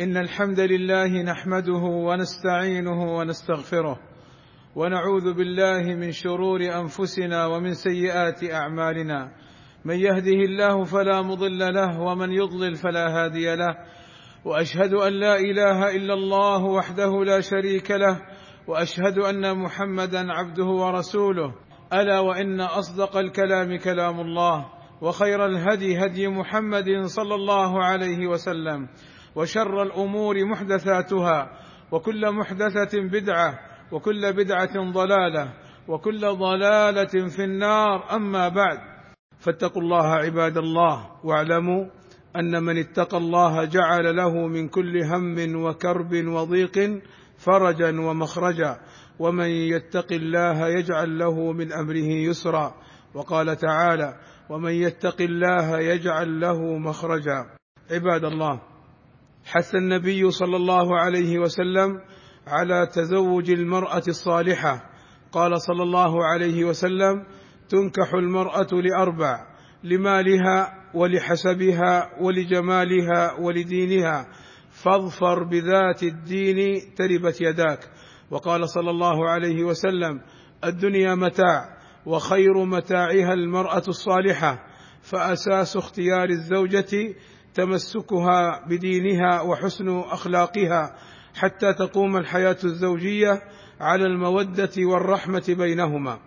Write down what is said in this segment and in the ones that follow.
إن الحمد لله نحمده ونستعينه ونستغفره ونعوذ بالله من شرور أنفسنا ومن سيئات أعمالنا. من يهده الله فلا مضل له ومن يضلل فلا هادي له. وأشهد أن لا إله إلا الله وحده لا شريك له. وأشهد أن محمدا عبده ورسوله. ألا وإن أصدق الكلام كلام الله. وخير الهدي هدي محمد صلى الله عليه وسلم. وشر الأمور محدثاتها وكل محدثة بدعة وكل بدعة ضلالة وكل ضلالة في النار. أما بعد فاتقوا الله عباد الله واعلموا أن من اتقى الله جعل له من كل هم وكرب وضيق فرجا ومخرجا ومن يتق الله يجعل له من أمره يسرا. وقال تعالى ومن يتق الله يجعل له مخرجا. عباد الله حث النبي صلى الله عليه وسلم على تزوج المرأة الصالحة. قال صلى الله عليه وسلم تنكح المرأة لأربع لمالها ولحسبها ولجمالها ولدينها فاظفر بذات الدين تربت يداك. وقال صلى الله عليه وسلم الدنيا متاع وخير متاعها المرأة الصالحة فأساس اختيار الزوجة تمسكها بدينها وحسن أخلاقها حتى تقوم الحياة الزوجية على المودة والرحمة بينهما.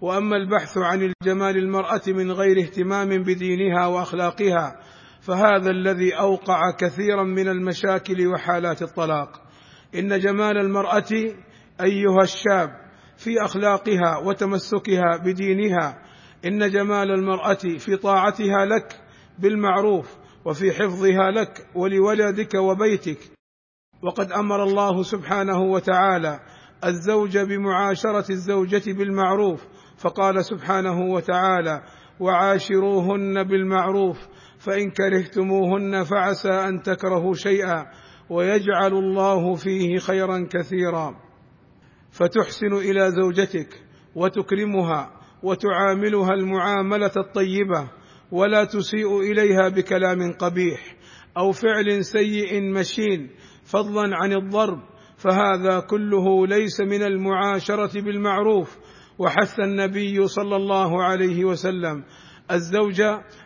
وأما البحث عن الجمال المرأة من غير اهتمام بدينها وأخلاقها فهذا الذي أوقع كثيرا من المشاكل وحالات الطلاق. إن جمال المرأة أيها الشاب في أخلاقها وتمسكها بدينها إن جمال المرأة في طاعتها لك بالمعروف وفي حفظها لك ولولدك وبيتك. وقد أمر الله سبحانه وتعالى الزوج بمعاشرة الزوجة بالمعروف فقال سبحانه وتعالى وعاشروهن بالمعروف فإن كرهتموهن فعسى أن تكرهوا شيئا ويجعل الله فيه خيرا كثيرا. فتحسن إلى زوجتك وتكرمها وتعاملها المعاملة الطيبة ولا تسيء إليها بكلام قبيح أو فعل سيء مشين فضلا عن الضرب فهذا كله ليس من المعاشرة بالمعروف. وحث النبي صلى الله عليه وسلم الزوج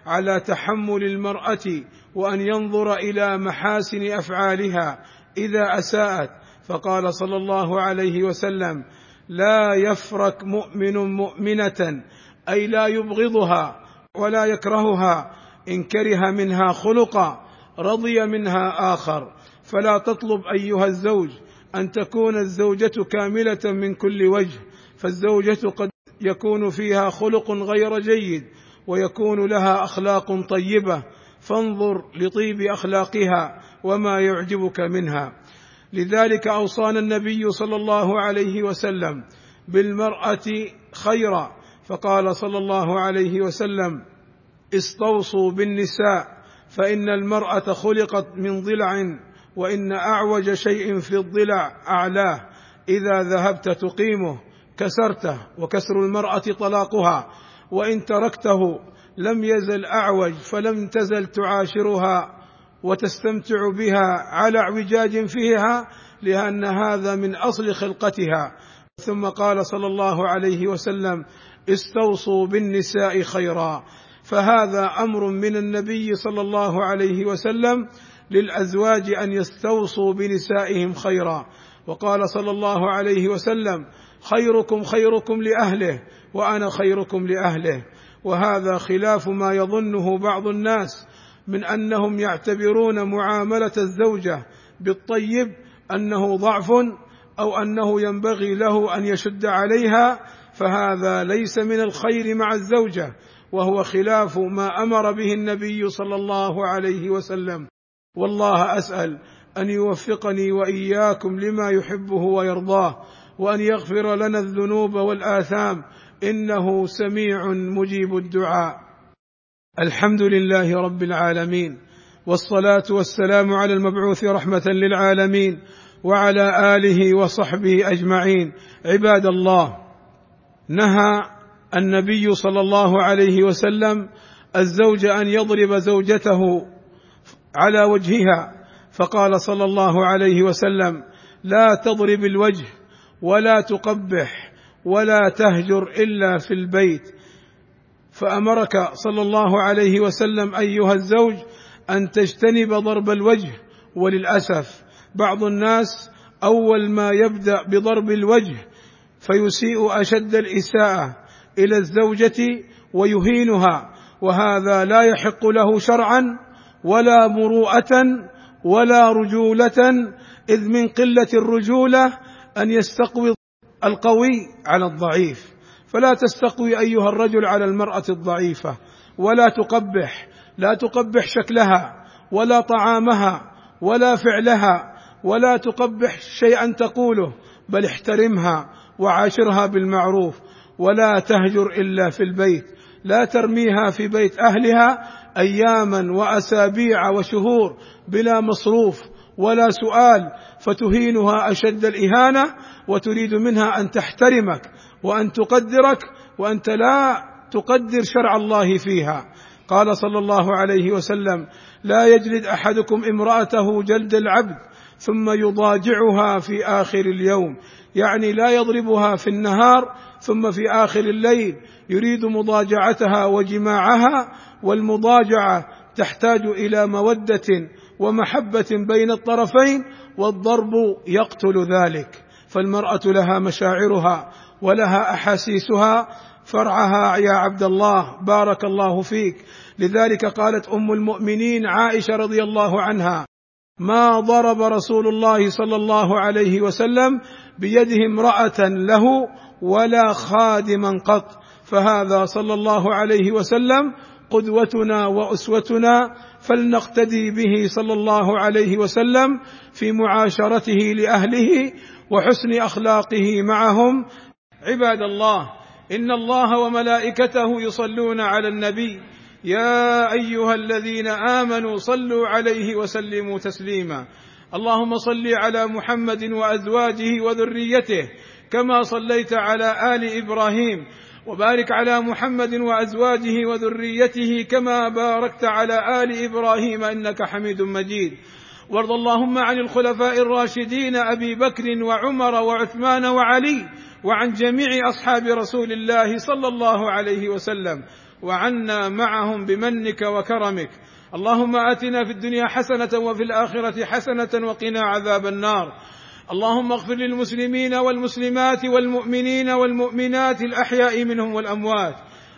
على تحمل المرأة وأن ينظر إلى محاسن أفعالها إذا أساءت. فقال صلى الله عليه وسلم لا يفرك مؤمن مؤمنة أي لا يبغضها ولا يكرهها إن كره منها خلقا رضي منها آخر. فلا تطلب أيها الزوج أن تكون الزوجة كاملة من كل وجه فالزوجة قد يكون فيها خلق غير جيد ويكون لها أخلاق طيبة. فانظر لطيب أخلاقها وما يعجبك منها. لذلك أوصانا النبي صلى الله عليه وسلم بالمرأة خيرا فقال صلى الله عليه وسلم استوصوا بالنساء فإن المرأة خلقت من ضلع وإن أعوج شيء في الضلع أعلاه إذا ذهبت تقيمه كسرته وكسر المرأة طلاقها وإن تركته لم يزل أعوج فلم تزل تعاشرها وتستمتع بها على اعوجاج فيها لأن هذا من أصل خلقتها. ثم قال صلى الله عليه وسلم استوصوا بالنساء خيرا. فهذا أمر من النبي صلى الله عليه وسلم للأزواج أن يستوصوا بنسائهم خيرا. وقال صلى الله عليه وسلم خيركم خيركم لأهله وأنا خيركم لأهله. وهذا خلاف ما يظنه بعض الناس من أنهم يعتبرون معاملة الزوجة بالطيب أنه ضعف أو أنه ينبغي له أن يشد عليها فهذا ليس من الخير مع الزوجة وهو خلاف ما أمر به النبي صلى الله عليه وسلم. والله أسأل أن يوفقني وإياكم لما يحبه ويرضاه وأن يغفر لنا الذنوب والآثام. إنه سميع مجيب الدعاء. الحمد لله رب العالمين والصلاة والسلام على المبعوث رحمة للعالمين وعلى آله وصحبه أجمعين. عباد الله نهى النبي صلى الله عليه وسلم الزوج أن يضرب زوجته على وجهها فقال صلى الله عليه وسلم لا تضرب الوجه ولا تقبح ولا تهجر إلا في البيت. فأمرك صلى الله عليه وسلم أيها الزوج أن تجتنب ضرب الوجه وللأسف بعض الناس أول ما يبدأ بضرب الوجه فيسيء أشد الإساءة إلى الزوجة ويهينها وهذا لا يحق له شرعا ولا مروءة ولا رجولة إذ من قلة الرجولة أن يستقوي القوي على الضعيف. فلا تستقوي أيها الرجل على المرأة الضعيفة ولا تقبح لا تقبح شكلها ولا طعامها ولا فعلها ولا تقبح شيئا تقوله بل احترمها وعاشرها بالمعروف ولا تهجر إلا في البيت لا ترميها في بيت أهلها أياما وأسابيع وشهور بلا مصروف ولا سؤال فتهينها أشد الإهانة وتريد منها أن تحترمك وأن تقدرك وأنت لا تقدر شرع الله فيها. قال صلى الله عليه وسلم لا يجلد أحدكم امرأته جلد العبد ثم يضاجعها في آخر اليوم. يعني لا يضربها في النهار ثم في آخر الليل. يريد مضاجعتها وجماعها والمضاجعة تحتاج إلى مودة ومحبة بين الطرفين والضرب يقتل ذلك. فالمرأة لها مشاعرها ولها أحاسيسها. فرعها يا عبد الله بارك الله فيك. لذلك قالت أم المؤمنين عائشة رضي الله عنها ما ضرب رسول الله صلى الله عليه وسلم بيده امرأة له ولا خادما قط. فهذا صلى الله عليه وسلم قدوتنا وأسوتنا فلنقتدي به صلى الله عليه وسلم في معاشرته لأهله وحسن أخلاقه معهم. عباد الله إن الله وملائكته يصلون على النبي يا أيها الذين آمنوا صلوا عليه وسلموا تسليما. اللهم صل على محمد وأزواجه وذريته كما صليت على آل إبراهيم وبارك على محمد وأزواجه وذريته كما باركت على آل إبراهيم إنك حميد مجيد. وارض اللهم عن الخلفاء الراشدين أبي بكر وعمر وعثمان وعلي وعن جميع أصحاب رسول الله صلى الله عليه وسلم. وعنا معهم بمنك وكرمك. اللهم آتنا في الدنيا حسنة وفي الآخرة حسنة وقنا عذاب النار. اللهم اغفر للمسلمين والمسلمات والمؤمنين والمؤمنات الأحياء منهم والأموات.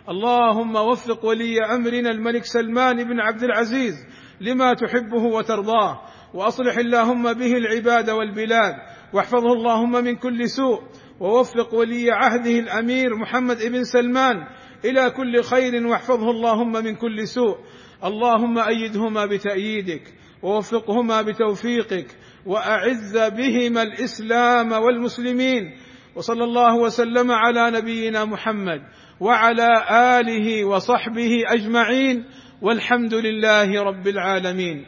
اللهم وفق ولي أمرنا الملك سلمان بن عبد العزيز لما تحبه وترضاه. وأصلح اللهم به العباد والبلاد. واحفظه اللهم من كل سوء. ووفق ولي عهده الأمير محمد بن سلمان إلى كل خير واحفظه اللهم من كل سوء. اللهم أيدهما بتأييدك ووفقهما بتوفيقك وأعز بهما الإسلام والمسلمين. وصلى الله وسلم على نبينا محمد وعلى آله وصحبه أجمعين. والحمد لله رب العالمين.